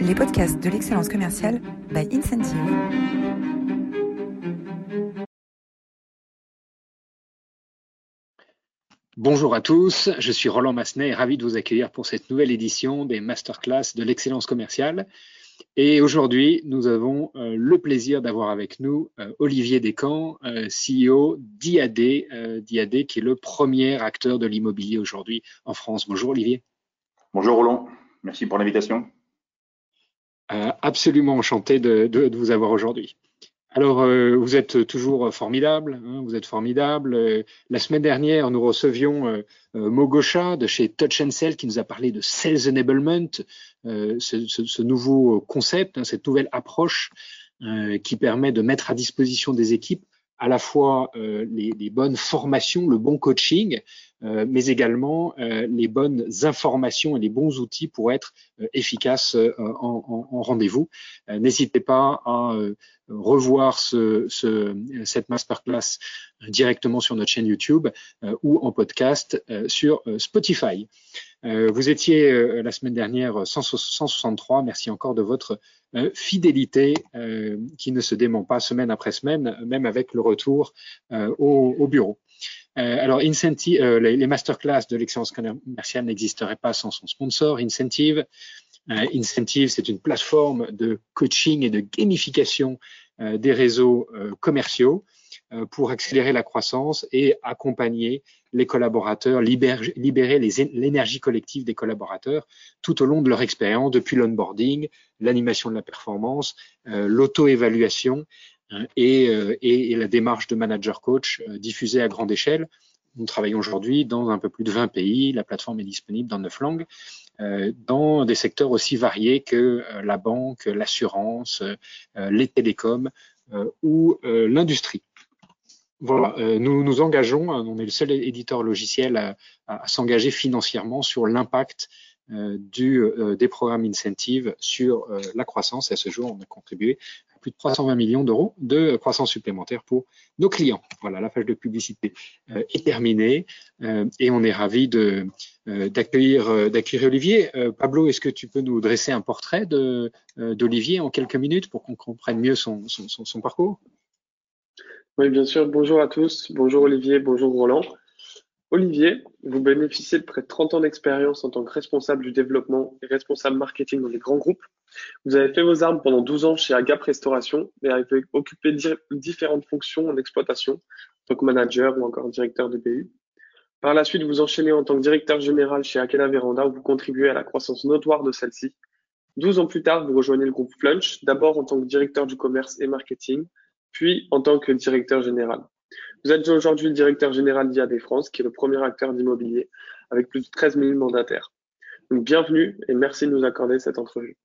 les podcasts de l'excellence commerciale by Incentive. Bonjour à tous, je suis Roland Massenet et ravi de vous accueillir pour cette nouvelle édition des masterclass de l'excellence commerciale. Et aujourd'hui, nous avons euh, le plaisir d'avoir avec nous euh, Olivier Descamps, euh, CEO d'IAD, d'IAD qui est le premier acteur de l'immobilier aujourd'hui en France. Bonjour Olivier. Bonjour Roland, merci pour l'invitation. Absolument enchanté de, vous avoir aujourd'hui. Alors, vous êtes toujours formidable, hein, vous êtes formidable. la semaine dernière, nous recevions Mogosha de chez Touch Sell qui nous a parlé de Sales Enablement, ce, nouveau concept, hein, cette nouvelle approche qui permet de mettre à disposition des équipes à la fois les, les, bonnes formations, le bon coaching, euh, mais également euh, les bonnes informations et les bons outils pour être euh, efficaces en, en, rendez-vous. N'hésitez pas à revoir ce, ce, cette masterclass directement sur notre chaîne YouTube ou en podcast sur Spotify. vous étiez la semaine dernière 163. Merci encore de votre fidélité qui ne se dément pas semaine après semaine, même avec le retour au, au bureau. Euh, alors, Incentive, euh, les, masterclass de l'excellence commerciale n'existeraient pas sans son sponsor, Incentive. Euh, Incentive, c'est une plateforme de coaching et de gamification des réseaux commerciaux pour accélérer la croissance et accompagner les collaborateurs, libérer, l'énergie collective des collaborateurs tout au long de leur expérience, depuis l'onboarding, l'animation de la performance, l'auto-évaluation Hein, euh, et, la démarche de manager coach euh, diffusée à grande échelle. Nous travaillons aujourd'hui dans un peu plus de 20 pays. La plateforme est disponible dans neuf langues, euh, dans des secteurs aussi variés que la banque, l'assurance, les télécoms ou l'industrie. Voilà, nous nous engageons, on est le seul éditeur logiciel à, à s'engager financièrement sur l'impact du, des programmes incentives sur la croissance. Et à ce jour, on a contribué plus de 320 millions d'euros de croissance supplémentaire pour nos clients. Voilà, la page de publicité euh, est terminée euh, et on est ravi de euh, d'accueillir d'accueillir Olivier. Pablo, est-ce que tu peux nous dresser un portrait d'Olivier en quelques minutes pour qu'on comprenne mieux son, son, son parcours? Oui, bien sûr. Bonjour à tous. Bonjour Olivier. Bonjour Roland. Olivier, vous bénéficiez de près de 30 ans d'expérience en tant que responsable du développement et responsable marketing dans les grands groupes. Vous avez fait vos armes pendant 12 ans chez Agap Restauration et avez occupé différentes fonctions en exploitation, en tant que manager ou encore directeur de BU. Par la suite, vous enchaînez en tant que directeur général chez Akela Veranda où vous contribuez à la croissance notoire de celle-ci. 12 ans plus tard, vous rejoignez le groupe Flunch, d'abord en tant que directeur du commerce et marketing, puis en tant que directeur général. Vous êtes aujourd'hui le directeur général d'IAD France, qui est le premier acteur d'immobilier, avec plus de 13 000 mandataires. Donc, bienvenue et merci de nous accorder cette entrevue.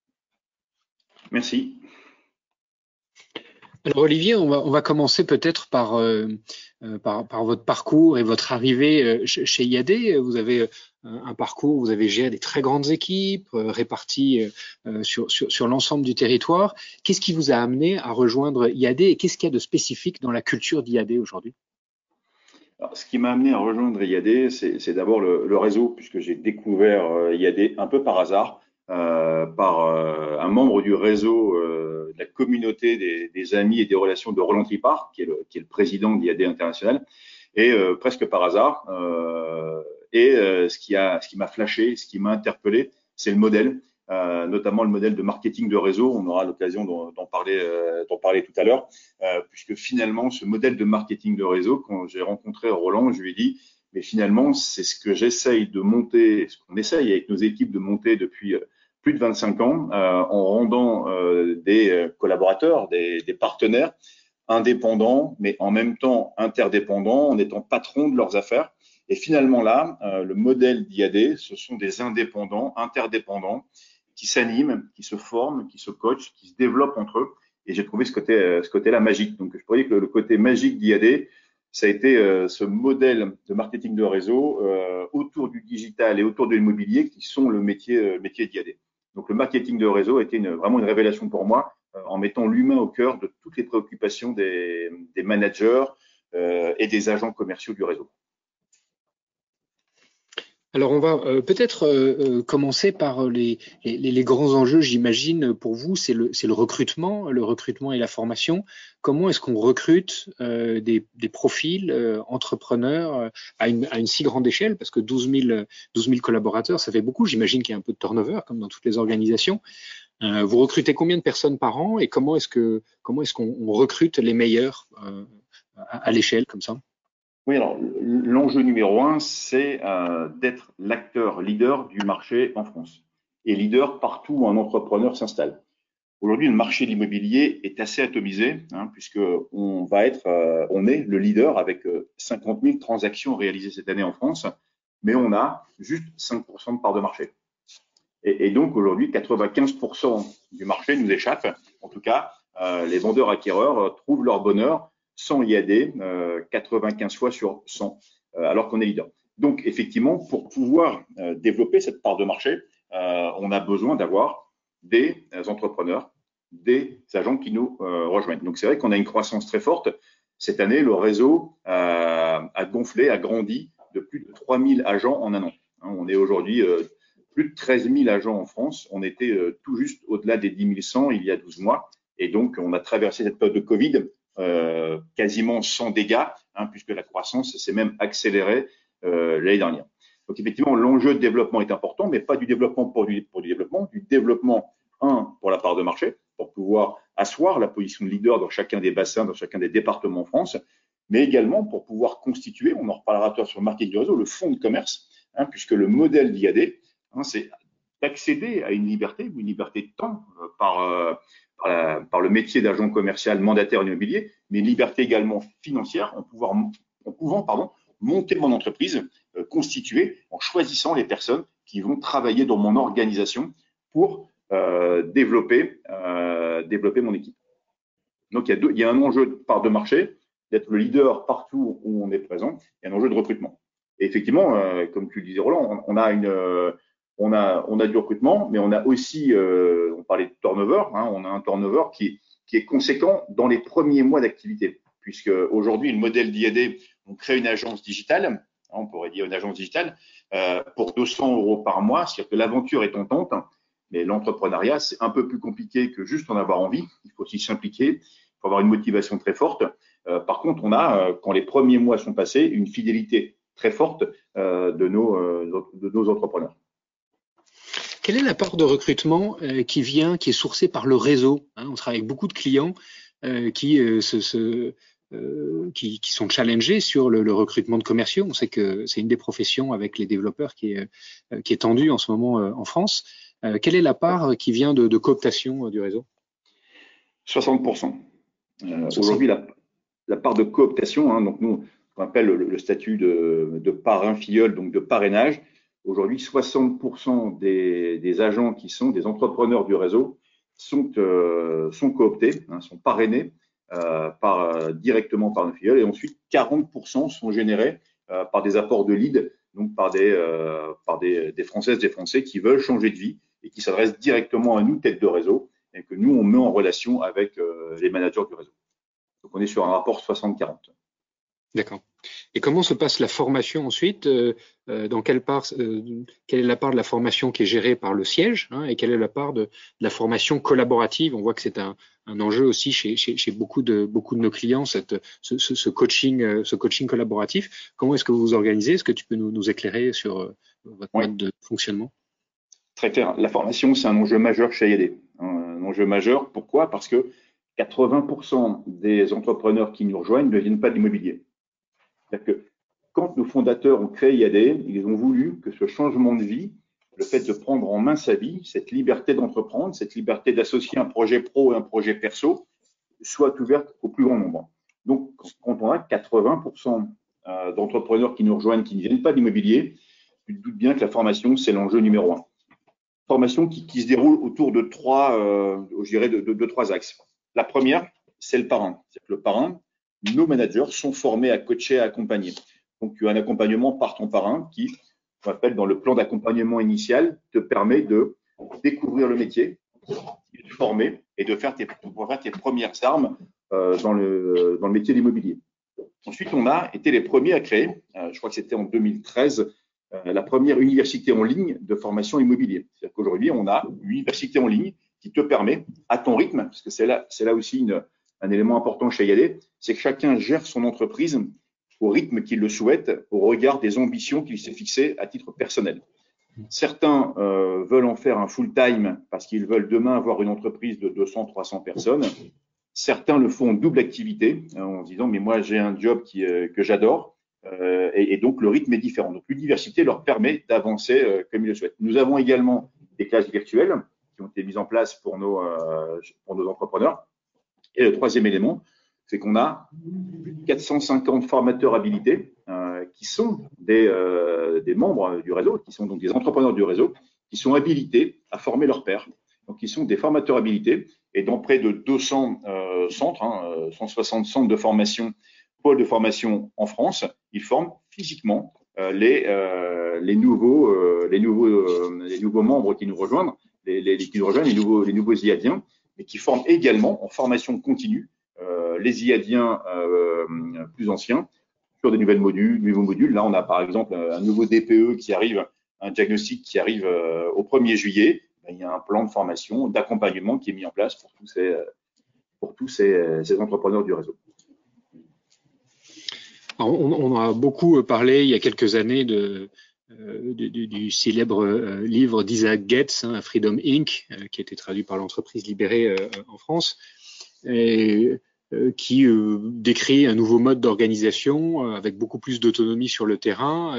Merci. Alors Olivier, on va, on va commencer peut-être par, euh, euh, par, par, votre parcours et votre arrivée euh, chez IAD. Vous avez un parcours, vous avez géré des très grandes équipes réparties sur, sur, sur l'ensemble du territoire. Qu'est-ce qui vous a amené à rejoindre IAD et qu'est-ce qu'il y a de spécifique dans la culture d'IAD aujourd'hui? Ce qui m'a amené à rejoindre IAD, c'est d'abord le, réseau, puisque j'ai découvert IAD un peu par hasard, euh, par un membre du réseau de la communauté des, amis et des relations de Roland Tripart, qui est le, qui est le président d'IAD International, et euh, presque par hasard. Euh, et euh, ce qui ce qui m'a flashé, ce qui m'a interpellé, c'est le modèle, euh, notamment le modèle de marketing de réseau. On aura l'occasion d'en parler, d'en parler tout à l'heure, puisque finalement, ce modèle de marketing de réseau, quand j'ai rencontré Roland, je lui ai dit, mais finalement, c'est ce que j'essaye de monter, ce qu'on essaye avec nos équipes de monter depuis plus de 25 ans euh, en rendant euh, des euh, collaborateurs, des, des, partenaires indépendants, mais en même temps interdépendants, en étant patrons de leurs affaires. Et finalement là, le modèle d'IAD, ce sont des indépendants, interdépendants, qui s'animent, qui se forment, qui se coachent, qui se développent entre eux. Et j'ai trouvé ce côté, ce côté-là magique. Donc je pourrais dire que le, côté magique d'IAD, ça a été ce modèle de marketing de réseau autour du digital et autour de l'immobilier qui sont le métier, métier d'IAD. Donc le marketing de réseau a été une, vraiment une révélation pour moi euh, en mettant l'humain au cœur de toutes les préoccupations des, des managers euh, et des agents commerciaux du réseau. Alors on va euh, peut-être euh, euh, commencer par les, grands enjeux, j'imagine, pour vous, c'est le, recrutement, le recrutement et la formation. Comment est-ce qu'on recrute des, profils entrepreneurs à une, à, une, si grande échelle? Parce que 12 000, 12 000 collaborateurs, ça fait beaucoup. J'imagine qu'il y a un peu de turnover, comme dans toutes les organisations. vous recrutez combien de personnes par an et comment est-ce que est-ce qu'on recrute les meilleurs à, à l'échelle comme ça? Oui, alors l'enjeu numéro un, c'est euh, d'être l'acteur leader du marché en France et leader partout où un entrepreneur s'installe. Aujourd'hui, le marché de l'immobilier est assez atomisé, hein, puisque on va être, euh, on est le leader avec 50 euh, 000 transactions réalisées cette année en France, mais on a juste 5% de part de marché. Et, donc aujourd'hui, 95% du marché nous échappe. En tout cas, euh, les vendeurs acquéreurs trouvent leur bonheur 100 IAD, 95 fois sur 100, euh, alors qu'on est leader. Donc, effectivement, pour pouvoir euh, développer cette part de marché, euh, on a besoin d'avoir des entrepreneurs, des agents qui nous rejoignent. Donc, c'est vrai qu'on a une croissance très forte. Cette année, le réseau a gonflé, a grandi de plus de 3000 agents en un an. Hein, on est aujourd'hui plus de 13 000 agents en France. On était tout juste au-delà des 10 100 il y a 12 mois. Et donc, on a traversé cette période de Covid euh, quasiment sans dégâts, hein, puisque la croissance s'est même accélérée euh, l'année dernière. Donc effectivement, l'enjeu de développement est important, mais pas du développement pour du, développement, du développement, un, pour la part de marché, pour pouvoir asseoir la position de leader dans chacun des bassins, dans chacun des départements en France, mais également pour pouvoir constituer, on en reparlera sur le marketing du réseau, le fonds de commerce, hein, puisque le modèle d'IAD, hein, c'est d'accéder à une liberté, une liberté de temps euh, par, euh, par, le métier d'agent commercial mandataire immobilier, mais liberté également financière en, pouvoir, en pouvant pardon, monter mon entreprise euh, constituée en choisissant les personnes qui vont travailler dans mon organisation pour euh, développer, euh, développer mon équipe. Donc il y, a deux, il y a un enjeu de part de marché, d'être le leader partout où on est présent, et un enjeu de recrutement. Et effectivement, euh, comme tu le disais Roland, on, on a une, on a, on a du recrutement, mais on a aussi, euh, on parlait de turnover, hein, on a un turnover qui, qui est conséquent dans les premiers mois d'activité, puisque aujourd'hui, le modèle d'IAD, on crée une agence digitale, hein, on pourrait dire une agence digitale, euh, pour 200 euros par mois, c'est-à-dire que l'aventure est tentante, mais l'entrepreneuriat, c'est un peu plus compliqué que juste en avoir envie, il faut aussi s'impliquer, il faut avoir une motivation très forte. Euh, par contre, on a, euh, quand les premiers mois sont passés, une fidélité très forte euh, de nos entrepreneurs. Quelle est la part de recrutement euh, qui vient, qui est sourcée par le réseau hein? On travaille avec beaucoup de clients euh, qui, euh, se, qui, sont challengés sur le, recrutement de commerciaux. On sait que c'est une des professions avec les développeurs qui est, qui est tendue en ce moment en France. quelle est la part qui vient de, cooptation du réseau? 60%. Aujourd'hui, la, part de cooptation, hein, donc nous, on appelle le, statut de, de parrain filleul, donc de parrainage, Aujourd'hui, 60% des, agents qui sont des entrepreneurs du réseau sont, euh, cooptés, hein, sont parrainés euh, euh, directement par nos filiales. Et ensuite, 40% sont générés par des apports de leads, donc par, des, par des, Françaises, des Français qui veulent changer de vie et qui s'adressent directement à nous, tête de réseau, et que nous, on met en relation avec les managers du réseau. Donc, on est sur un rapport 60-40. D'accord. Et comment se passe la formation ensuite euh, euh, Dans quelle part, euh, quelle est la part de la formation qui est gérée par le siège hein, et quelle est la part de, la formation collaborative? On voit que c'est un, enjeu aussi chez, beaucoup de beaucoup de nos clients cette, ce, coaching, ce coaching collaboratif. Comment est-ce que vous vous organisez? Est-ce que tu peux nous, éclairer sur votre mode de fonctionnement? Très clair. La formation, c'est un enjeu majeur chez IAD. Un enjeu majeur. Pourquoi? Parce que 80% des entrepreneurs qui nous rejoignent ne viennent pas de l'immobilier. C'est-à-dire que quand nos fondateurs ont créé IAD, ils ont voulu que ce changement de vie, le fait de prendre en main sa vie, cette liberté d'entreprendre, cette liberté d'associer un projet pro et un projet perso, soit ouverte au plus grand nombre. Donc, quand on a 80% euh, d'entrepreneurs qui nous rejoignent, qui ne viennent pas d'immobilier, tu te doutes bien que la formation, c'est l'enjeu numéro un. Formation qui, se déroule autour de trois, euh, je dirais, de, trois axes. La première, c'est le parrain. C'est-à-dire que le parrain, nos managers sont formés à coacher, à accompagner. Donc, un accompagnement par ton parrain qui, on appelle dans le plan d'accompagnement initial, te permet de découvrir le métier, de former et de faire tes, faire tes premières armes euh, dans, le, dans le métier d'immobilier. Ensuite, on a été les premiers à créer, euh, je crois que c'était en 2013, la première université en ligne de formation immobilier. C'est-à-dire qu'aujourd'hui, on a une université en ligne qui te permet, à ton rythme, parce que c'est là, c'est là aussi une, un élément important chez Yadé, c'est que chacun gère son entreprise au rythme qu'il le souhaite, au regard des ambitions qu'il s'est fixées à titre personnel. Certains euh, veulent en faire un full-time parce qu'ils veulent demain avoir une entreprise de 200, 300 personnes. Certains le font en double activité hein, en disant mais moi j'ai un job qui, euh, que j'adore euh, et, donc le rythme est différent. Donc l'université leur permet d'avancer euh, comme ils le souhaitent. Nous avons également des classes virtuelles qui ont été mises en place pour nos, euh, pour nos entrepreneurs. Et le troisième élément, c'est qu'on a 450 formateurs habilités euh, qui sont des, euh, des, membres du réseau, qui sont donc des entrepreneurs du réseau, qui sont habilités à former leurs pairs. Donc, ils sont des formateurs habilités et dans près de 200 euh, centres, hein, 160 centres de formation, pôles de formation en France, ils forment physiquement les, nouveaux, membres qui nous rejoignent, qui nous rejoignent, les nouveaux IADiens, mais qui forment également en formation continue euh, les IADiens euh, plus anciens sur des nouvelles modules, nouveaux modules. Là, on a par exemple un nouveau DPE qui arrive, un diagnostic qui arrive euh, au 1er juillet. Ben, il y a un plan de formation, d'accompagnement qui est mis en place pour tous ces, pour tous ces, ces entrepreneurs du réseau. On, on, a beaucoup parlé il y a quelques années de, euh, du, du, célèbre euh, livre d'Isaac Getz, hein, Freedom Inc., euh, qui a été traduit par l'entreprise libérée en France. Et euh, qui euh, décrit un nouveau mode d'organisation euh, avec beaucoup plus d'autonomie sur le terrain.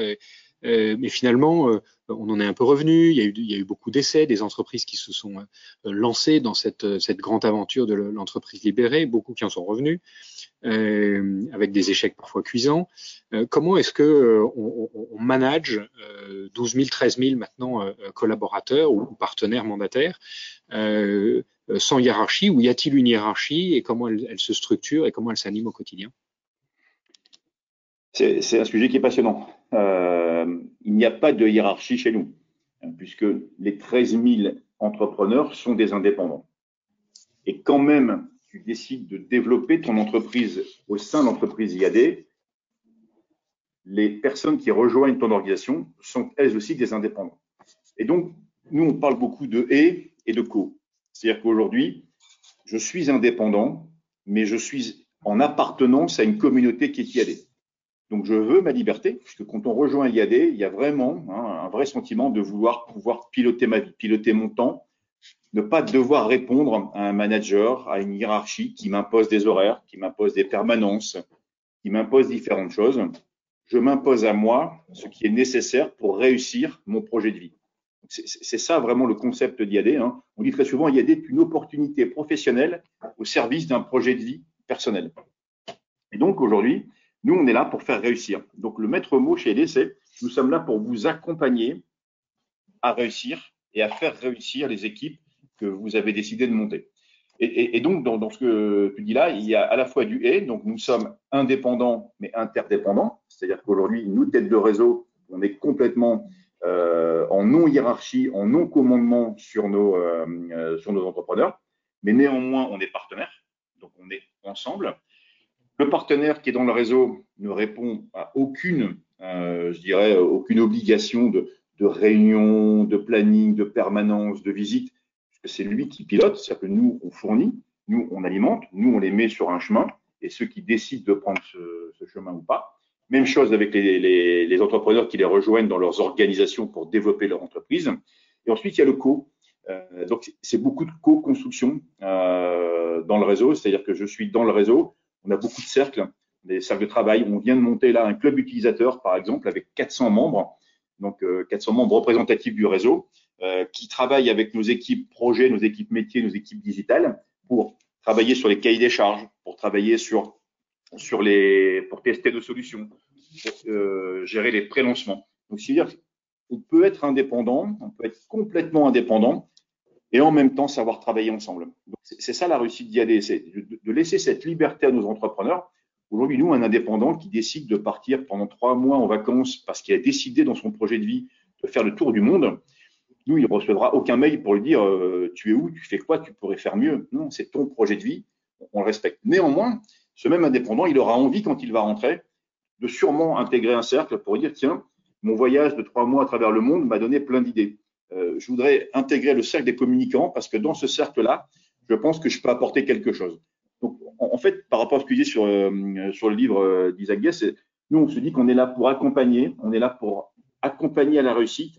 mais finalement, on en est un peu revenu. Il y a eu, beaucoup d'essais, des entreprises qui se sont lancées dans cette, grande aventure de l'entreprise libérée, beaucoup qui en sont revenus, euh, avec des échecs parfois cuisants. Euh, comment est-ce que on, on, manage euh, 12 000, 13 000 maintenant collaborateurs ou, partenaires mandataires euh, sans hiérarchie ou y a-t-il une hiérarchie et comment elle, se structure et comment elle s'anime au quotidien? C'est un sujet qui est passionnant. Euh, il n'y a pas de hiérarchie chez nous, hein, puisque les 13 000 entrepreneurs sont des indépendants. Et quand même, tu décides de développer ton entreprise au sein de l'entreprise IAD, les personnes qui rejoignent ton organisation sont elles aussi des indépendants. Et donc, nous, on parle beaucoup de et et de co. C'est-à-dire qu'aujourd'hui, je suis indépendant, mais je suis en appartenance à une communauté qui est IAD. Donc, je veux ma liberté, puisque quand on rejoint l'IAD, il y a vraiment hein, un vrai sentiment de vouloir pouvoir piloter ma vie, piloter mon temps, ne pas devoir répondre à un manager, à une hiérarchie qui m'impose des horaires, qui m'impose des permanences, qui m'impose différentes choses. Je m'impose à moi ce qui est nécessaire pour réussir mon projet de vie. C'est ça vraiment le concept d'IAD. Hein. On dit très souvent IAD est une opportunité professionnelle au service d'un projet de vie personnel. Et donc aujourd'hui, nous, on est là pour faire réussir. Donc le maître mot chez IAD, c'est nous sommes là pour vous accompagner à réussir et à faire réussir les équipes que vous avez décidé de monter. Et, donc, dans, ce que tu dis là, il y a à la fois du et, donc nous sommes indépendants mais interdépendants, c'est-à-dire qu'aujourd'hui, nous, tête de réseau, on est complètement euh, en non-hiérarchie, en non-commandement sur, nos, euh, euh, sur nos entrepreneurs, mais néanmoins, on est partenaires, donc on est ensemble. Le partenaire qui est dans le réseau ne répond à aucune, je dirais, aucune obligation de, de, réunion, de planning, de permanence, de visite, puisque c'est lui qui pilote, c'est-à-dire que nous, on fournit, nous, on alimente, nous, on les met sur un chemin, et ceux qui décident de prendre ce, ce chemin ou pas, même chose avec les, les, les, entrepreneurs qui les rejoignent dans leurs organisations pour développer leur entreprise. Et ensuite, il y a le co. Euh, donc, c'est beaucoup de co-construction euh, dans le réseau. C'est-à-dire que je suis dans le réseau. On a beaucoup de cercles, des cercles de travail. On vient de monter là un club utilisateur, par exemple, avec 400 membres. Donc, euh, 400 membres représentatifs du réseau euh, qui travaillent avec nos équipes projets, nos équipes métiers, nos équipes digitales pour travailler sur les cahiers des charges, pour travailler sur sur les, pour tester nos solutions, euh, gérer les pré-lancements. Donc, c'est-à-dire qu'on peut être indépendant, on peut être complètement indépendant et en même temps savoir travailler ensemble. C'est ça la réussite d'IAD, c'est de laisser cette liberté à nos entrepreneurs. Aujourd'hui, nous, un indépendant qui décide de partir pendant trois mois en vacances parce qu'il a décidé dans son projet de vie de faire le tour du monde, nous, il ne recevra aucun mail pour lui dire euh, tu es où, tu fais quoi, tu pourrais faire mieux? Non, c'est ton projet de vie, on le respecte. Néanmoins, ce même indépendant, il aura envie, quand il va rentrer, de sûrement intégrer un cercle pour dire, tiens, mon voyage de trois mois à travers le monde m'a donné plein d'idées. Euh, je voudrais intégrer le cercle des communicants parce que dans ce cercle-là, je pense que je peux apporter quelque chose. Donc, en, fait, par rapport à ce que dis sur, euh, sur le livre euh, d'Isaac Guess, nous, on se dit qu'on est là pour accompagner, on est là pour accompagner à la réussite,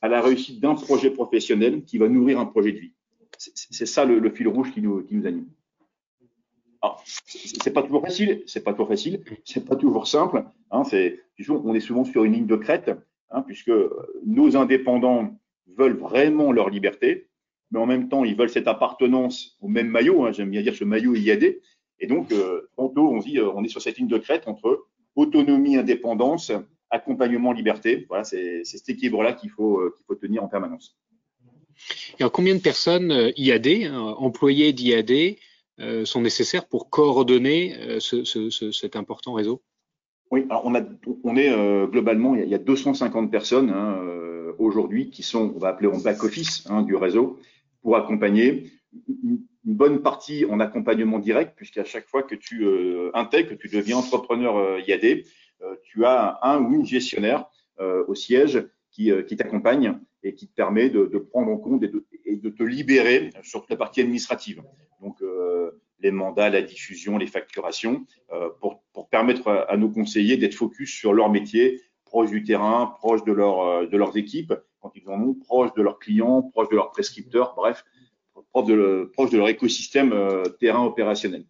à la réussite d'un projet professionnel qui va nourrir un projet de vie. C'est ça le, fil rouge qui nous, qui nous anime. C'est pas toujours facile, c'est pas toujours facile, c'est pas toujours simple. Hein, c'est, on est souvent sur une ligne de crête, hein, puisque nos indépendants veulent vraiment leur liberté, mais en même temps, ils veulent cette appartenance au même maillot. Hein, J'aime bien dire ce maillot IAD. Et donc, euh, tantôt, on dit, euh, on est sur cette ligne de crête entre autonomie, indépendance, accompagnement, liberté. Voilà, c'est cet équilibre-là qu'il faut, euh, qu'il faut tenir en permanence. alors, combien de personnes euh, IAD, hein, employés d'IAD, sont nécessaires pour coordonner ce, ce, cet important réseau? Oui, alors on, a, on est globalement, il y, a, 250 personnes hein, aujourd'hui qui sont, on va appeler en back-office hein, du réseau, pour accompagner une bonne partie en accompagnement direct, puisqu'à chaque fois que tu euh, intègres, que tu deviens entrepreneur euh, IAD, euh, tu as un, ou une gestionnaire au siège qui, qui t'accompagne et qui te permet de, prendre en compte et de, te libérer sur toute la partie administrative. Donc, les mandats, la diffusion, les facturations, pour, pour, permettre à, nos conseillers d'être focus sur leur métier, proche du terrain, proche de, leur, de leurs équipes, quand ils en ont, proche de leurs clients, proche de leurs prescripteurs, bref, proche de, leur écosystème euh, terrain opérationnel.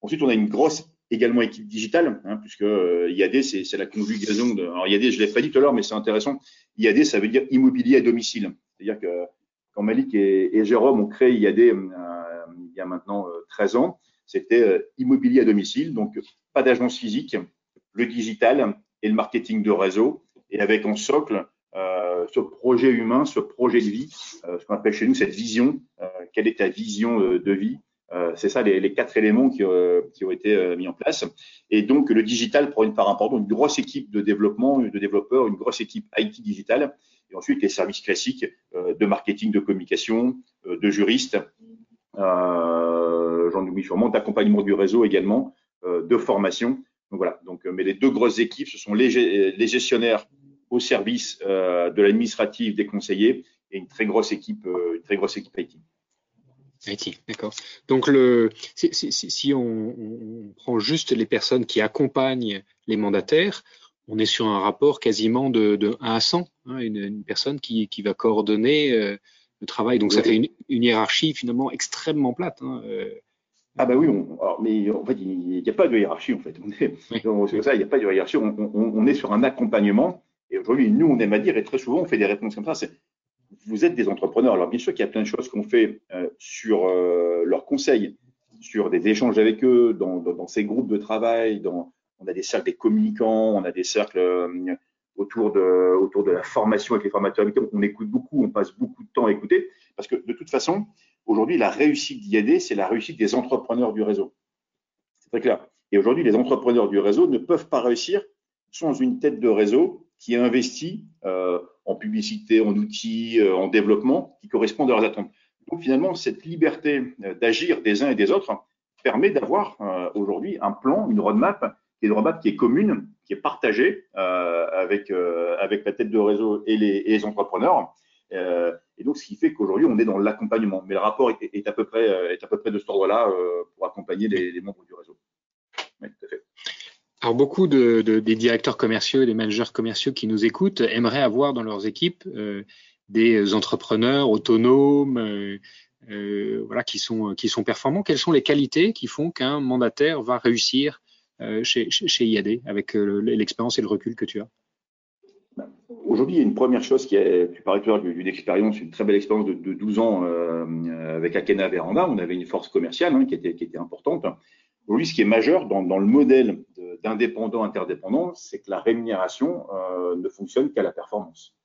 Ensuite, on a une grosse également équipe digitale, hein, puisque euh, IAD, c'est la conjugaison de. Alors IAD, je l'ai pas dit tout à l'heure, mais c'est intéressant. IAD, ça veut dire immobilier à domicile. C'est-à-dire que quand Malik et, Jérôme ont créé IAD euh, il y a maintenant 13 ans, c'était immobilier à domicile, donc pas d'agence physique, le digital et le marketing de réseau, et avec en socle ce projet humain, ce projet de vie, euh, ce qu'on appelle chez nous cette vision. Euh, quelle est ta vision de vie C'est ça les, quatre éléments qui, ont été mis en place. Et donc le digital prend une part importante, une grosse équipe de développement, de développeurs, une grosse équipe IT digital, et ensuite les services classiques de marketing, de communication, de juristes. J'en oublie sûrement d'accompagnement du réseau également, de formation. Donc voilà. Donc, mais les deux grosses équipes, ce sont les gestionnaires au service euh, de l'administratif des conseillers et une très grosse équipe, euh, une très grosse équipe IT. IT, d'accord. Donc le, si, si, si on, on, prend juste les personnes qui accompagnent les mandataires, on est sur un rapport quasiment de, de 1 à 100, hein, une, une, personne qui, qui va coordonner euh, le travail. Donc ça fait une, une, hiérarchie finalement extrêmement plate. Hein, euh. Ah bah oui, on, alors, mais en fait il n'y a pas de hiérarchie en fait. On est, oui. ça, il n'y a pas de hiérarchie. On, on, est sur un accompagnement et aujourd'hui, nous, on aime à dire, et très souvent, on fait des réponses comme ça, c'est vous êtes des entrepreneurs. Alors, bien sûr qu'il y a plein de choses qu'on fait euh, sur euh, leurs conseils, sur des échanges avec eux, dans, ces groupes de travail, dans, on a des cercles des communicants, on a des cercles euh, autour, de, autour de la formation avec les formateurs. On écoute beaucoup, on passe beaucoup de temps à écouter, parce que de toute façon, aujourd'hui, la réussite d'IAD, c'est la réussite des entrepreneurs du réseau. C'est très clair. Et aujourd'hui, les entrepreneurs du réseau ne peuvent pas réussir sans une tête de réseau qui investit euh, en publicité, en outils, euh, en développement qui correspondent à leurs attentes. Donc finalement, cette liberté euh, d'agir des uns et des autres permet d'avoir aujourd'hui un plan, une roadmap, qui est une roadmap qui est commune, qui est partagée avec, avec la tête de réseau et les, et les entrepreneurs. et donc, ce qui fait qu'aujourd'hui, on est dans l'accompagnement. Mais le rapport est, est, à peu près, est à peu près de cet ordre-là pour accompagner les, les membres du réseau. Oui, tout à fait. Alors beaucoup de, de, des directeurs commerciaux et des managers commerciaux qui nous écoutent aimeraient avoir dans leurs équipes euh, des entrepreneurs autonomes, euh, euh, voilà, qui sont qui sont performants. Quelles sont les qualités qui font qu'un mandataire va réussir chez, chez, IAD avec l'expérience et le recul que tu as? Aujourd'hui, il y a une première chose qui est, tu parlais tout à l'heure d'une expérience, une très belle expérience de, de 12 ans avec Akena Veranda. On avait une force commerciale hein, qui, était, qui était importante. Aujourd'hui, ce qui est majeur dans, dans le modèle d'indépendant interdépendant, c'est que la rémunération euh, ne fonctionne qu'à la performance.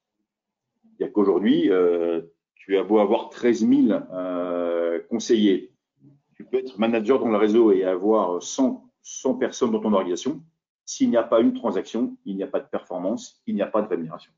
A qu'aujourd'hui, euh, tu as beau avoir 13 000 euh, conseillers, tu peux être manager dans le réseau et avoir 100, 100 personnes dans ton organisation. S'il n'y a pas une transaction, il n'y a pas de performance, il n'y a pas de rémunération.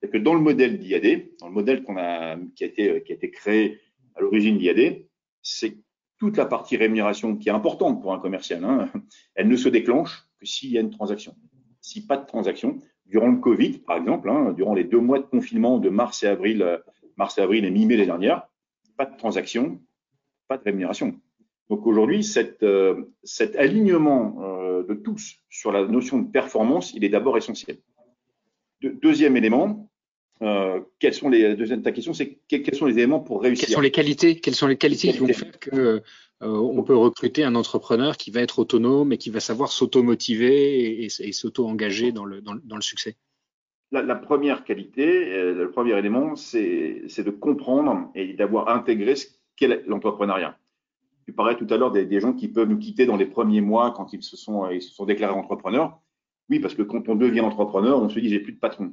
C'est que dans le modèle d'IAD, dans le modèle qu'on a, qui a été, qui a été créé à l'origine d'IAD, c'est toute la partie rémunération qui est importante pour un commercial, hein, elle ne se déclenche que s'il y a une transaction. Si pas de transaction, durant le Covid, par exemple, hein, durant les deux mois de confinement de mars et avril, mars et avril et mi-mai l'année dernière, pas de transaction, pas de rémunération. Donc aujourd'hui, cet alignement de tous sur la notion de performance, il est d'abord essentiel. deuxième élément, euh, quelles sont les deuxième ta question c'est quels sont les éléments pour réussir? Quelles sont les qualités Quelles sont les qualités qui vont faire que euh, on peut recruter un entrepreneur qui va être autonome et qui va savoir s'auto-motiver et, s'auto-engager dans le, dans, le succès? La, première qualité, euh, le premier élément, c'est de comprendre et d'avoir intégré ce qu'est l'entrepreneuriat. Tu parlais tout à l'heure des, des, gens qui peuvent nous quitter dans les premiers mois quand ils se sont, ils se sont déclarés entrepreneurs. Oui, parce que quand on devient entrepreneur, on se dit j'ai plus de patron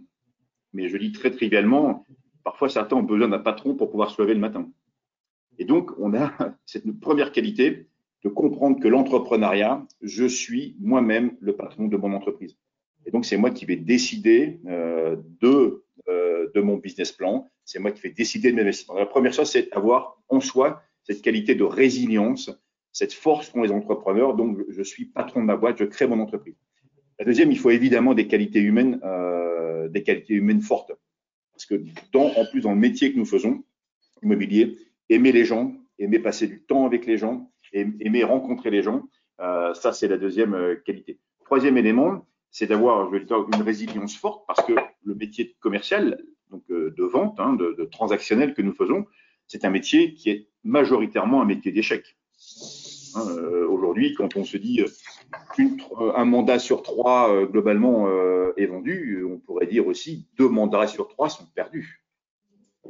mais je dis très trivialement, parfois certains ont besoin d'un patron pour pouvoir se lever le matin. Et donc, on a cette première qualité de comprendre que l'entrepreneuriat, je suis moi-même le patron de mon entreprise. Et donc, c'est moi qui vais décider euh, de, euh, de mon business plan, c'est moi qui vais décider de mes investissements. La première chose, c'est avoir en soi cette qualité de résilience, cette force qu'ont les entrepreneurs. Donc, je suis patron de ma boîte, je crée mon entreprise. La deuxième, il faut évidemment des qualités humaines euh, euh, des qualités humaines fortes. Parce que dans, en plus, dans le métier que nous faisons, immobilier, aimer les gens, aimer passer du temps avec les gens, aimer rencontrer les gens, euh, ça, c'est la deuxième euh, qualité. Troisième élément, c'est d'avoir, je dire, une résilience forte parce que le métier commercial, donc de vente, hein, de, de transactionnel que nous faisons, c'est un métier qui est majoritairement un métier d'échec. Hein, euh, aujourd'hui, quand on se dit euh, un mandat sur trois euh, globalement est vendu, on pourrait dire aussi deux mandats sur trois sont perdus.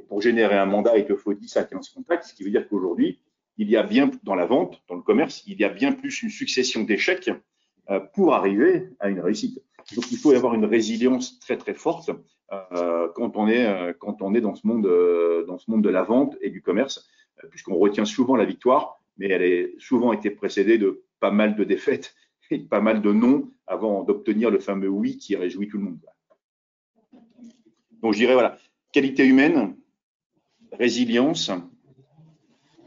pour générer un mandat, il te faut 10 à 15 contacts, ce qui veut dire qu'aujourd'hui, il y a bien dans la vente, dans le commerce, il y a bien plus une succession d'échecs pour arriver à une réussite. Donc il faut avoir une résilience très très forte quand on est quand on est dans ce monde dans ce monde de la vente et du commerce, puisqu'on retient souvent la victoire, mais elle a souvent été précédée de pas mal de défaites et pas mal de non avant d'obtenir le fameux oui qui réjouit tout le monde. Donc je dirais voilà, qualité humaine, résilience,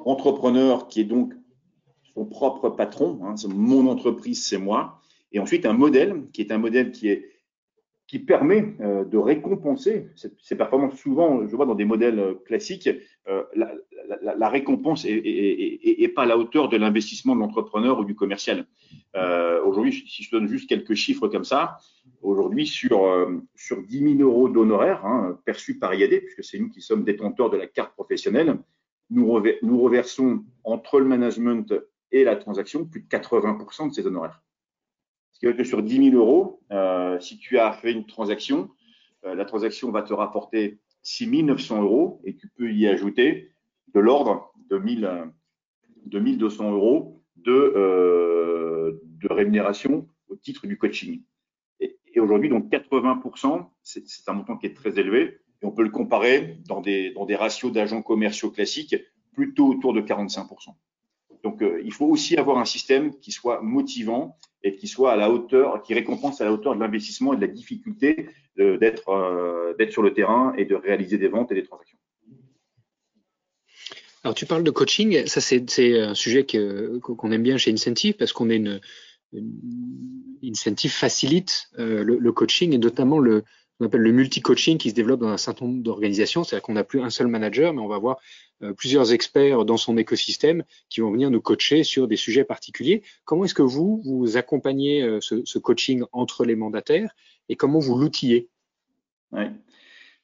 entrepreneur qui est donc son propre patron, hein, mon entreprise, c'est moi, et ensuite un modèle qui est un modèle qui est qui permet euh, de récompenser ces performances. Souvent, je vois dans des modèles euh, classiques, euh, la, récompense est, pas à la hauteur de l'investissement de l'entrepreneur ou du commercial. aujourd'hui, si je donne juste quelques chiffres comme ça, aujourd'hui, sur, sur 10 000 euros d'honoraires hein, perçus par IAD, puisque c'est nous qui sommes détenteurs de la carte professionnelle, nous, nous reversons entre le management et la transaction plus de 80% de ces honoraires. Ce qui veut dire que sur 10 000 euros, euh, si tu as fait une transaction, euh, la transaction va te rapporter 6 900 euros et tu peux y ajouter de l'ordre de, 1 200 euros de, euh, rémunération au titre du coaching. Et, aujourd'hui, donc 80%, c'est un montant qui est très élevé et on peut le comparer dans des ratios d'agents commerciaux classiques plutôt autour de 45%. Donc, il faut aussi avoir un système qui soit motivant et qui soit à la hauteur, qui récompense à la hauteur de l'investissement et de la difficulté d'être euh, d'être sur le terrain et de réaliser des ventes et des transactions. Alors tu parles de coaching, ça c'est un sujet qu'on aime bien chez Incentive parce qu'on est une, Incentive facilite euh, le, le, coaching et notamment le, on appelle le multi-coaching qui se développe dans un certain nombre d'organisations. C'est-à-dire qu'on n'a plus un seul manager, mais on va avoir euh, plusieurs experts dans son écosystème qui vont venir nous coacher sur des sujets particuliers. Comment est-ce que vous, vous accompagnez euh, ce, coaching entre les mandataires et comment vous l'outillez? Ouais.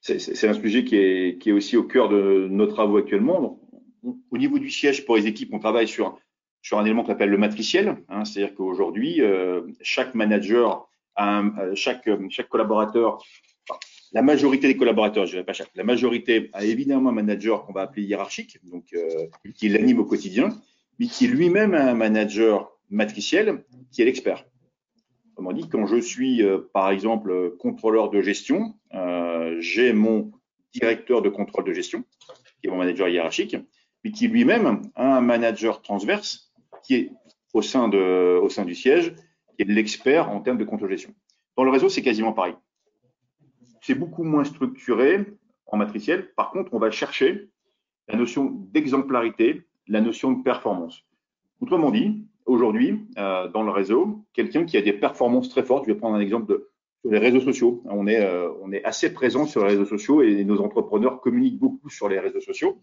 C'est un sujet qui est, qui est, aussi au cœur de nos travaux actuellement. Au niveau du siège pour les équipes, on travaille sur, sur un élément qu'on appelle le matriciel. Hein, C'est-à-dire qu'aujourd'hui, euh, chaque manager euh, chaque, chaque collaborateur, la majorité des collaborateurs, je dirais pas chaque, la majorité a évidemment un manager qu'on va appeler hiérarchique, donc euh, qui l'anime au quotidien, mais qui lui-même un manager matriciel, qui est l'expert. Autrement dit, quand je suis, euh, par exemple, contrôleur de gestion, j'ai mon directeur de contrôle de gestion, qui est mon manager hiérarchique, mais qui lui-même a un manager transverse, qui est au sein du siège, l'expert en termes de contrôle gestion. Dans le réseau, c'est quasiment pareil. C'est beaucoup moins structuré en matriciel. Par contre, on va chercher la notion d'exemplarité, la notion de performance. Autrement dit, aujourd'hui, euh, dans le réseau, quelqu'un qui a des performances très fortes, je vais prendre un exemple de sur les réseaux sociaux. On est, on est assez présent sur les réseaux sociaux et nos entrepreneurs communiquent beaucoup sur les réseaux sociaux.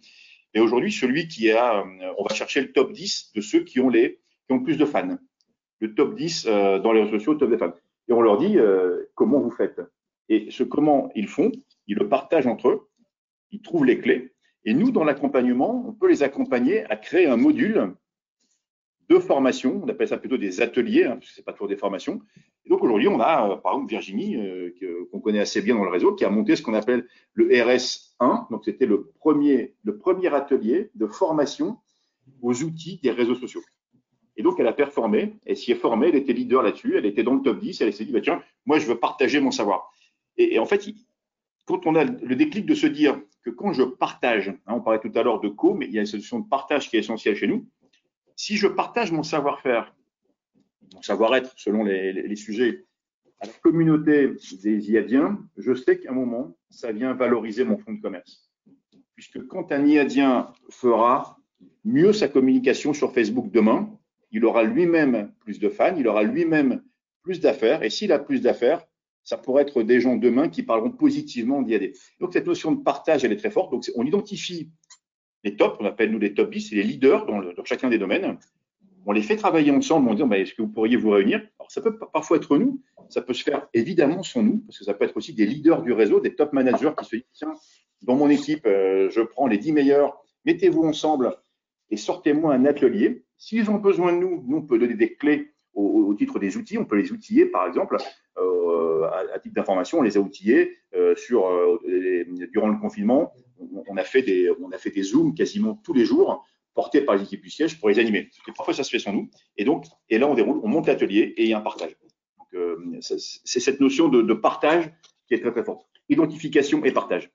Et aujourd'hui, celui qui a, on va chercher le top 10 de ceux qui ont les, qui ont plus de fans. Le top 10 dans les réseaux sociaux, le top des fans. Et on leur dit comment vous faites. Et ce comment ils font, ils le partagent entre eux, ils trouvent les clés. Et nous, dans l'accompagnement, on peut les accompagner à créer un module de formation. On appelle ça plutôt des ateliers, hein, parce que c'est pas toujours des formations. Et donc aujourd'hui, on a, euh, par exemple, Virginie, euh, qu'on connaît assez bien dans le réseau, qui a monté ce qu'on appelle le RS1. Donc c'était le premier, le premier atelier de formation aux outils des réseaux sociaux. Et donc, elle a performé, elle s'y est formée, elle était leader là-dessus, elle était dans le top 10, elle s'est dit, bah, tiens, moi, je veux partager mon savoir. Et, en fait, quand on a le déclic de se dire que quand je partage, hein, on parlait tout à l'heure de co, mais il y a une solution de partage qui est essentielle chez nous, si je partage mon savoir-faire, mon savoir-être selon les, sujets, à la communauté des IADiens, je sais qu'à un moment, ça vient valoriser mon fonds de commerce. Puisque quand un IADien fera mieux sa communication sur Facebook demain, il aura lui-même plus de fans, il aura lui-même plus d'affaires. Et s'il a plus d'affaires, ça pourrait être des gens demain qui parleront positivement d'IAD. Donc cette notion de partage, elle est très forte. Donc on identifie les tops, on appelle nous les top 10, c'est les leaders dans, chacun des domaines. On les fait travailler ensemble, on dit bah, est-ce que vous pourriez vous réunir? Alors ça peut parfois être nous, ça peut se faire évidemment sans nous, parce que ça peut être aussi des leaders du réseau, des top managers qui se disent tiens, dans mon équipe, euh, je prends les 10 meilleurs, mettez-vous ensemble et sortez-moi un atelier. S'ils ont besoin de nous, nous on peut donner des clés au, titre des outils, on peut les outiller par exemple. Euh, à, titre d'information, on les a outillés euh, sur, durant le confinement on a fait des, on a fait des zooms quasiment tous les jours portés par les équipes du siège pour les animer. parfois, ça se fait sans nous. Et donc, et là, on déroule, on monte l'atelier et il y a un partage. Euh, c'est cette notion de, partage qui est très, très forte. Identification et partage.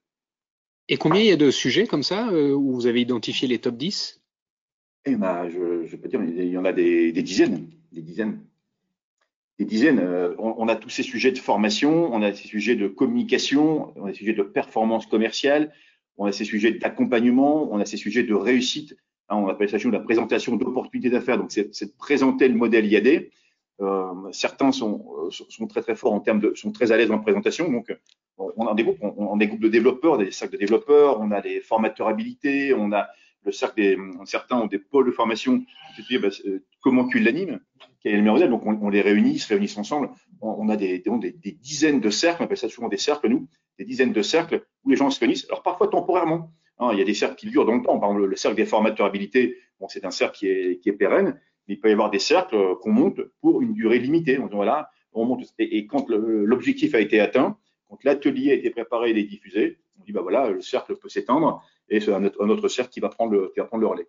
Et combien il y a de sujets comme ça euh, où vous avez identifié les top 10 eh ben, je, je peux dire, il y en a des, dizaines, des dizaines, des dizaines. Euh, on, on, a tous ces sujets de formation, on a ces sujets de communication, on a ces sujets de performance commerciale, on a ces sujets d'accompagnement, on a ces sujets de réussite. Hein, on appelle ça chez nous la présentation d'opportunités d'affaires. Donc, c'est de présenter le modèle IAD. Euh, certains sont, euh, sont, très très forts en termes de, sont très à l'aise en présentation. Donc, on a des groupes, on, a des groupes de développeurs, des cercles de développeurs, on a des formateurs habilités, on a le cercle des, certains ont des pôles de formation. Bah, euh, comment tu l'animes Quel est le meilleur Donc, on, les réunit, ils se réunissent ensemble. On, a des, des, des, dizaines de cercles, on appelle ça souvent des cercles, nous, des dizaines de cercles où les gens se réunissent, alors parfois temporairement. Hein, il y a des cercles qui durent dans le temps. Par exemple, le cercle des formateurs habilités, bon, c'est un cercle qui est, qui est pérenne, mais il peut y avoir des cercles euh, qu'on monte pour une durée limitée. On voilà, on monte. Et, quand l'objectif a été atteint, quand l'atelier a été préparé et diffusé, on dit bah voilà, le cercle peut s'éteindre et c'est un, autre cercle qui va prendre le, qui va prendre le relais.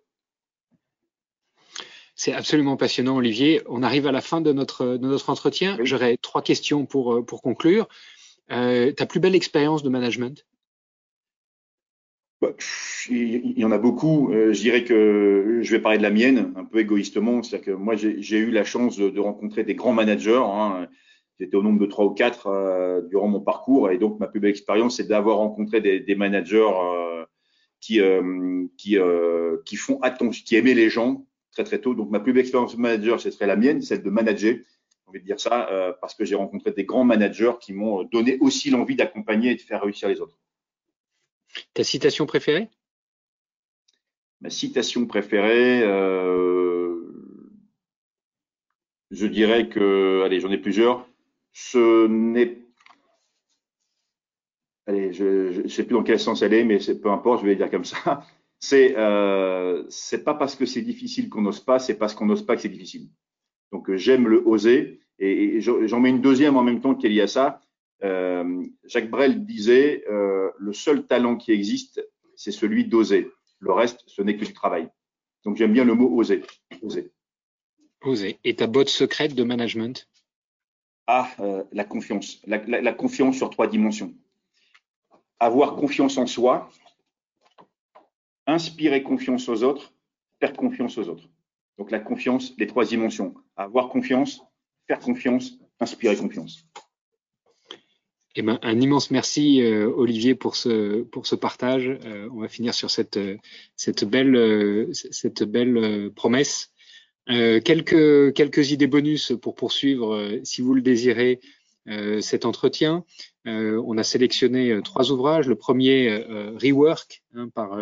C'est absolument passionnant, Olivier. On arrive à la fin de notre, de notre entretien. J'aurais trois questions pour, euh, pour conclure. Euh, ta plus belle expérience de management? Bah, il y en a beaucoup. Euh, je dirais que je vais parler de la mienne, un peu égoïstement. C'est-à-dire que moi, j'ai eu la chance de, rencontrer des grands managers. Hein. J'étais au nombre de trois ou quatre euh, durant mon parcours. Et donc, ma plus belle expérience, c'est d'avoir rencontré des, managers qui, qui, qui font attention, qui aimaient les gens très, très tôt. Donc, ma plus belle expérience de manager, ce serait la mienne, celle de manager envie de dire ça euh, parce que j'ai rencontré des grands managers qui m'ont donné aussi l'envie d'accompagner et de faire réussir les autres. Ta citation préférée? Ma citation préférée, euh, je dirais que, allez, j'en ai plusieurs. Ce n'est allez, je ne sais plus dans quel sens elle est, mais peu importe, je vais dire comme ça. C'est euh, c'est pas parce que c'est difficile qu'on n'ose pas, c'est parce qu'on n'ose pas que c'est difficile. Donc euh, j'aime le oser et, j'en mets une deuxième en même temps qui est liée à ça. Euh, Jacques Brel disait euh, le seul talent qui existe, c'est celui d'oser. Le reste, ce n'est que du travail. Donc j'aime bien le mot oser. Oser. Oser. Et ta botte secrète de management? Ah, la confiance. la confiance sur trois dimensions. Avoir confiance en soi, inspirer confiance aux autres, faire confiance aux autres. Donc la confiance, les trois dimensions. Avoir confiance, faire confiance, inspirer confiance. Eh ben, un immense merci euh, Olivier pour ce partage. Euh, on va finir sur cette belle promesse. Euh, quelques quelques idées bonus pour poursuivre si vous le désirez. cet entretien. on a sélectionné trois ouvrages. Le premier, Rework, hein, par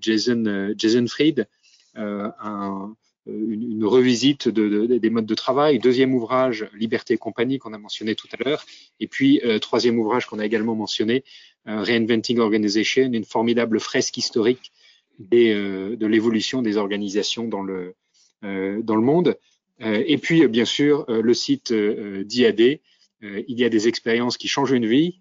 Jason, Jason Fried, un, une, revisite de, des modes de travail. Deuxième ouvrage, Liberté et compagnie, qu'on a mentionné tout à l'heure. Et puis, troisième ouvrage qu'on a également mentionné, Reinventing Organization, une formidable fresque historique des, de l'évolution des organisations dans le, dans le monde. Euh, et puis, euh, bien sûr, euh, le site d'IAD. il y a des expériences qui changent une vie.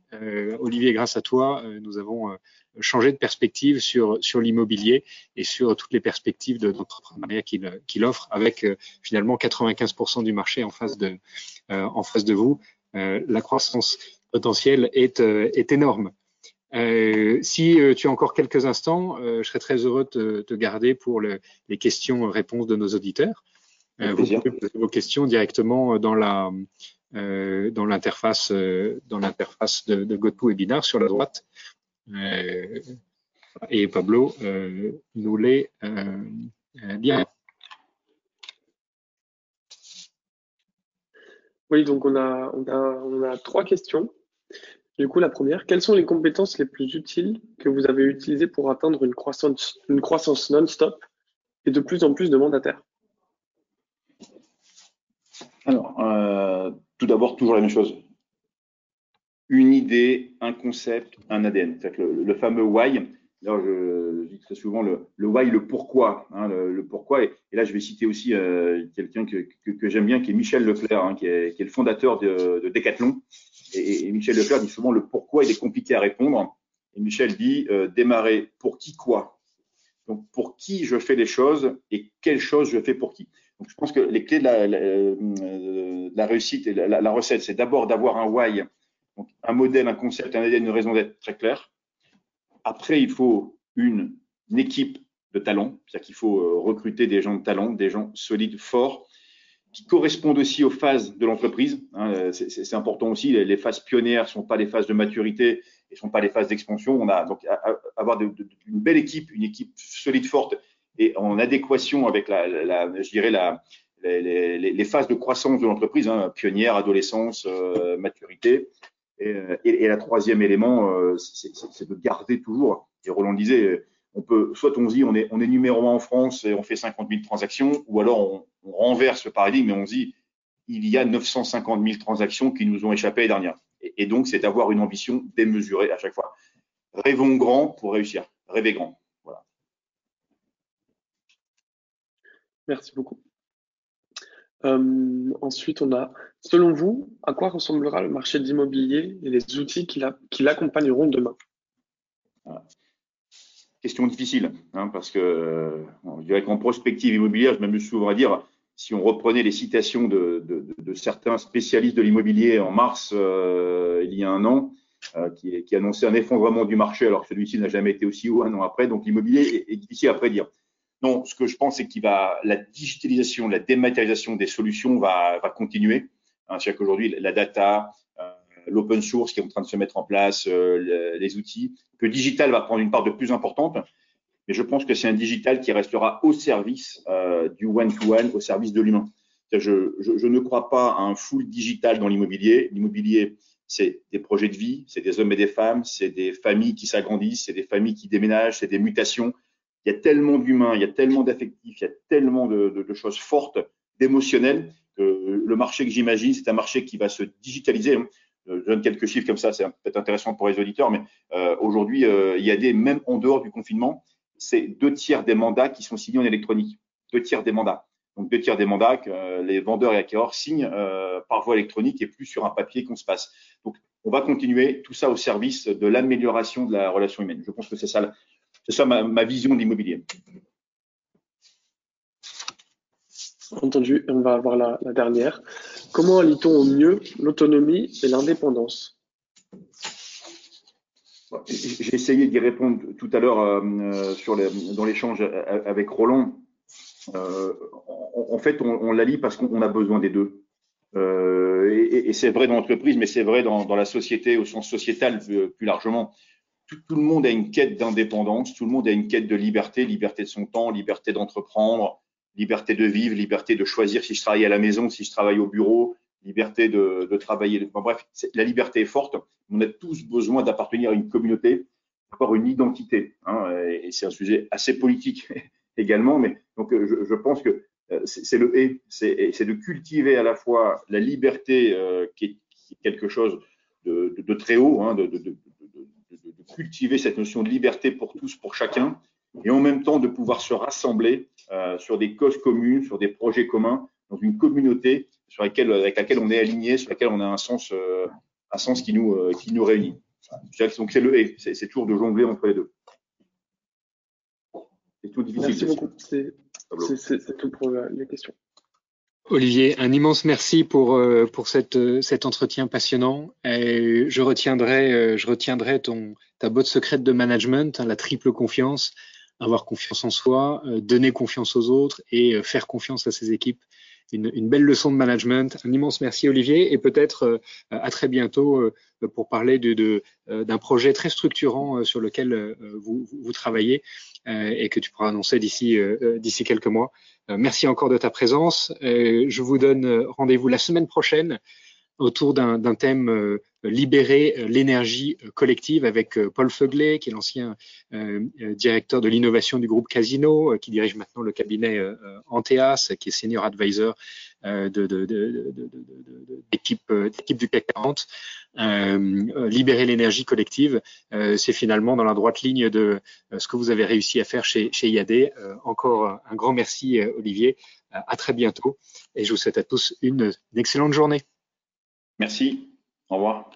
Olivier, grâce à toi, nous avons changé de perspective sur, sur l'immobilier et sur toutes les perspectives d'entrepreneuriat qu'il offre, avec finalement 95% du marché en face de, en face de vous. la croissance potentielle est, est énorme. Euh, si tu as encore quelques instants, je serais très heureux de te garder pour le, les questions-réponses de nos auditeurs. Euh, vous pouvez poser vos questions directement dans la euh, dans l'interface euh, dans l'interface de, de GoToWebinar sur la droite. et Pablo nous les bien. Oui, donc on a, on, a, on a trois questions. Du coup, la première, quelles sont les compétences les plus utiles que vous avez utilisées pour atteindre une croissance, non-stop et de plus en plus de mandataires? Alors, euh, tout d'abord, toujours la même chose. Une idée, un concept, un ADN. C'est le, le, fameux why. Alors, je, je, dis très souvent le, le why, le pourquoi. Hein, le, le, pourquoi. Et, là, je vais citer aussi euh, quelqu'un que, que, que j'aime bien, qui est Michel Leclerc, hein, qui, est, qui, est, le fondateur de, de Decathlon. Et, et, Michel Leclerc dit souvent le pourquoi, il est compliqué à répondre. Et Michel dit euh, démarrer pour qui quoi? Donc, pour qui je fais les choses et quelles choses je fais pour qui? Donc, je pense que les clés de la, la, euh, réussite et la, la recette, c'est d'abord d'avoir un why, donc un modèle, un concept, un idée, une raison d'être très clair. Après, il faut une, équipe de talent, c'est-à-dire qu'il faut euh, recruter des gens de talent, des gens solides, forts, qui correspondent aussi aux phases de l'entreprise. Hein, c'est important aussi. Les, phases pionnières ne sont pas les phases de maturité et ne sont pas les phases d'expansion. On a donc à, avoir une belle équipe, une équipe solide, forte et en adéquation avec la, je dirais les, phases de croissance de l'entreprise, hein, pionnière, adolescence, euh, maturité. Et, et, et, la troisième élément, euh, c'est de garder toujours. Et Roland disait, on peut, soit on dit, on est, on est numéro un en France et on fait 50 000 transactions, ou alors on, on renverse le paradigme et on dit, il y a 950 000 transactions qui nous ont échappé l'année dernière. Et, donc, c'est d'avoir une ambition démesurée à chaque fois. Rêvons grand pour réussir. Rêvez grand. Merci beaucoup. Euh, ensuite, on a, selon vous, à quoi ressemblera le marché de l'immobilier et les outils qui l'accompagneront demain? Question difficile, hein, parce que je dirais qu'en prospective immobilière, je m'amuse souvent à dire, si on reprenait les citations de, certains spécialistes de l'immobilier en mars euh, il y a un an, euh, qui, qui annonçait un effondrement du marché, alors que celui-ci n'a jamais été aussi haut un an après, donc l'immobilier est difficile à prédire. Non, ce que je pense, c'est va, la digitalisation, la dématérialisation des solutions va, continuer. Hein, C'est-à-dire qu'aujourd'hui, la data, euh, l'open source qui est en train de se mettre en place, euh, les outils, que le digital va prendre une part de plus importante. Mais je pense que c'est un digital qui restera au service euh, du one-to-one, au service de l'humain. Je, ne crois pas à un full digital dans l'immobilier. L'immobilier, c'est des projets de vie, c'est des hommes et des femmes, c'est des familles qui s'agrandissent, c'est des familles qui déménagent, c'est des mutations, il y a tellement d'humains, il y a tellement d'affectifs, il y a tellement de, de, de choses fortes, d'émotionnels, que le marché que j'imagine, c'est un marché qui va se digitaliser. Euh, je donne quelques chiffres comme ça, c'est peut-être intéressant pour les auditeurs, mais euh, aujourd'hui, euh, il y a des, même en dehors du confinement, c'est deux tiers des mandats qui sont signés en électronique. Deux tiers des mandats. Donc deux tiers des mandats que euh, les vendeurs et acquéreurs signent euh, par voie électronique et plus sur un papier qu'on se passe. Donc on va continuer tout ça au service de l'amélioration de la relation humaine. Je pense que c'est ça c'est ça ma, ma, vision de l'immobilier. Entendu, on va avoir la, la dernière. Comment allie-t-on au mieux l'autonomie et l'indépendance? J'ai essayé d'y répondre tout à l'heure euh, sur les, dans l'échange avec Roland. Euh, en, en, fait, on, on l'allie parce qu'on a besoin des deux. Euh, et, et c'est vrai dans l'entreprise, mais c'est vrai dans, dans, la société au sens sociétal plus, plus largement tout, le monde a une quête d'indépendance, tout le monde a une quête de liberté, liberté de son temps, liberté d'entreprendre, liberté de vivre, liberté de choisir si je travaille à la maison, si je travaille au bureau, liberté de, de travailler. bref, la liberté est forte. On a tous besoin d'appartenir à une communauté, d'avoir une identité. Hein, et c'est un sujet assez politique également, mais donc je, je pense que c'est le et, c'est de cultiver à la fois la liberté qui est, quelque chose de, de, très haut, hein, de, cultiver cette notion de liberté pour tous, pour chacun, et en même temps de pouvoir se rassembler euh, sur des causes communes, sur des projets communs, dans une communauté sur laquelle, avec laquelle on est aligné, sur laquelle on a un sens, euh, un sens qui nous, euh, qui nous réunit. Donc c'est le et, c'est toujours de jongler entre les deux. C'est tout difficile. Merci beaucoup. C'est tout pour les questions. Olivier, un immense merci pour, pour cette, cet entretien passionnant. Et je retiendrai, je retiendrai ton, ta botte secrète de management, hein, la triple confiance, avoir confiance en soi, euh, donner confiance aux autres et euh, faire confiance à ses équipes. Une, une, belle leçon de management. Un immense merci Olivier et peut-être euh, à très bientôt pour parler de, de, d'un projet très structurant sur lequel vous, vous, travaillez et que tu pourras annoncer d'ici, d'ici quelques mois. merci encore de ta présence. je vous donne rendez-vous la semaine prochaine autour d'un thème euh, libérer euh, l'énergie euh, collective avec Paul Feuglet, qui est l'ancien directeur de l'innovation du groupe Casino, qui dirige maintenant le cabinet Anteas, qui est senior advisor de, d'équipe du CAC 40. libérer l'énergie collective, c'est finalement dans la droite ligne de ce que vous avez réussi à faire chez, chez IAD. encore un grand merci, Olivier. à très bientôt et je vous souhaite à tous une excellente journée. Merci. Au revoir.